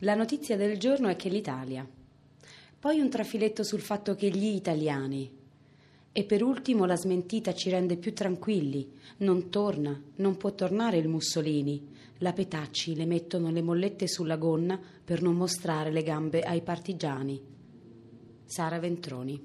La notizia del giorno è che l'Italia. Poi un trafiletto sul fatto che gli italiani. E per ultimo la smentita ci rende più tranquilli. Non torna, non può tornare il Mussolini. La Petacci le mettono le mollette sulla gonna per non mostrare le gambe ai partigiani. Sara Ventroni.